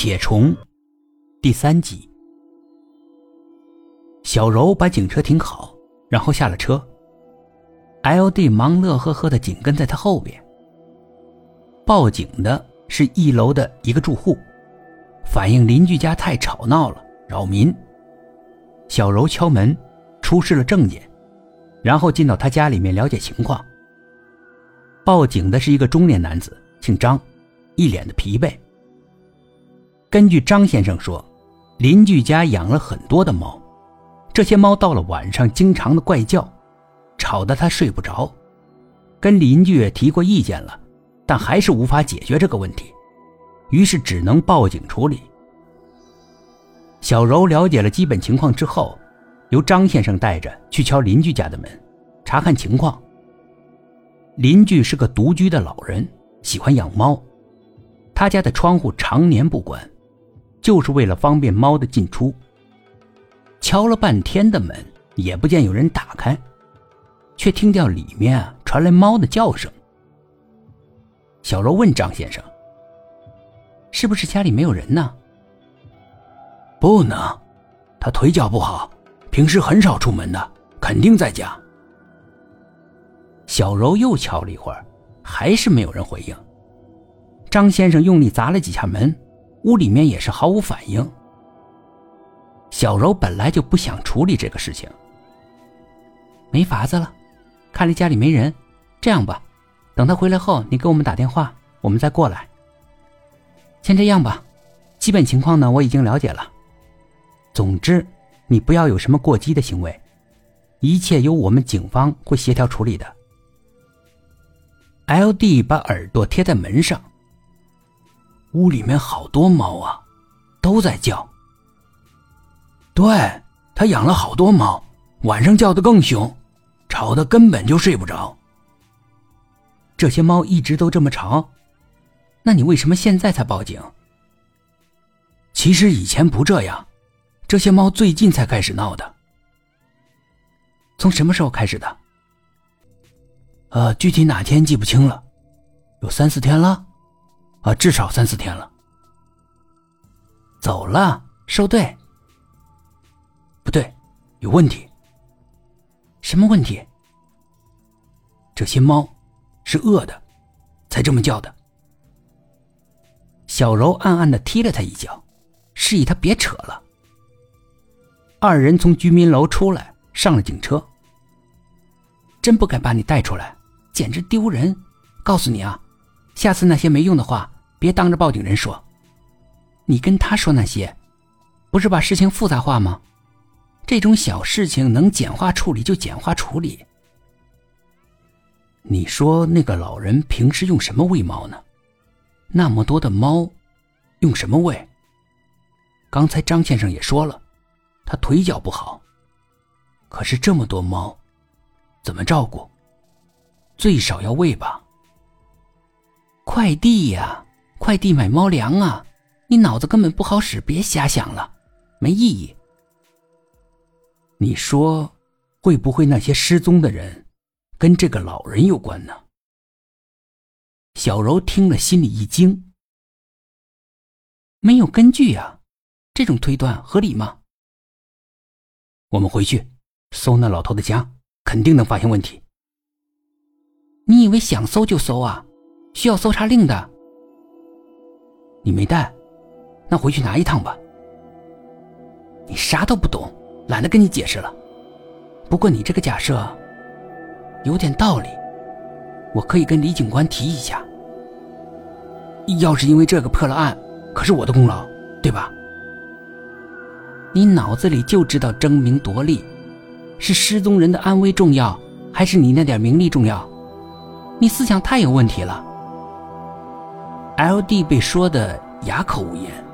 且虫第三集。小柔把警车停好，然后下了车。L.D. 忙乐呵呵的紧跟在他后边。报警的是一楼的一个住户，反映邻居家太吵闹了，扰民。小柔敲门，出示了证件，然后进到他家里面了解情况。报警的是一个中年男子，姓张，一脸的疲惫。根据张先生说，邻居家养了很多的猫，这些猫到了晚上经常的怪叫，吵得他睡不着。跟邻居也提过意见了，但还是无法解决这个问题，于是只能报警处理。小柔了解了基本情况之后，由张先生带着去敲邻居家的门，查看情况。邻居是个独居的老人，喜欢养猫。他家的窗户常年不关，就是为了方便猫的进出。敲了半天的门，也不见有人打开，却听到里面传来猫的叫声。小柔问张先生：“是不是家里没有人呢？”“不能，他腿脚不好，平时很少出门的，肯定在家。”小柔又敲了一会儿，还是没有人回应。张先生用力砸了几下门，屋里面也是毫无反应。小柔本来就不想处理这个事情，没法子了，看来家里没人。这样吧，等他回来后，你给我们打电话，我们再过来。先这样吧，基本情况呢我已经了解了。总之，你不要有什么过激的行为，一切由我们警方会协调处理的。L.D. 把耳朵贴在门上。屋里面好多猫啊，都在叫。对他养了好多猫，晚上叫的更凶，吵得根本就睡不着。这些猫一直都这么吵，那你为什么现在才报警？其实以前不这样，这些猫最近才开始闹的。从什么时候开始的？呃，具体哪天记不清了，有三四天了，啊，至少三四天了。走了，收队。不对，有问题。什么问题？这些猫是饿的，才这么叫的。小柔暗暗的踢了他一脚，示意他别扯了。二人从居民楼出来，上了警车。真不该把你带出来。简直丢人！告诉你啊，下次那些没用的话，别当着报警人说。你跟他说那些，不是把事情复杂化吗？这种小事情能简化处理就简化处理。你说那个老人平时用什么喂猫呢？那么多的猫，用什么喂？刚才张先生也说了，他腿脚不好。可是这么多猫，怎么照顾？最少要喂吧。快递呀，快递买猫粮啊！你脑子根本不好使，别瞎想了，没意义。你说，会不会那些失踪的人跟这个老人有关呢？小柔听了，心里一惊。没有根据呀，这种推断合理吗？我们回去搜那老头的家，肯定能发现问题。你以为想搜就搜啊？需要搜查令的。你没带，那回去拿一趟吧。你啥都不懂，懒得跟你解释了。不过你这个假设有点道理，我可以跟李警官提一下。要是因为这个破了案，可是我的功劳，对吧？你脑子里就知道争名夺利，是失踪人的安危重要，还是你那点名利重要？你思想太有问题了。L.D. 被说的哑口无言。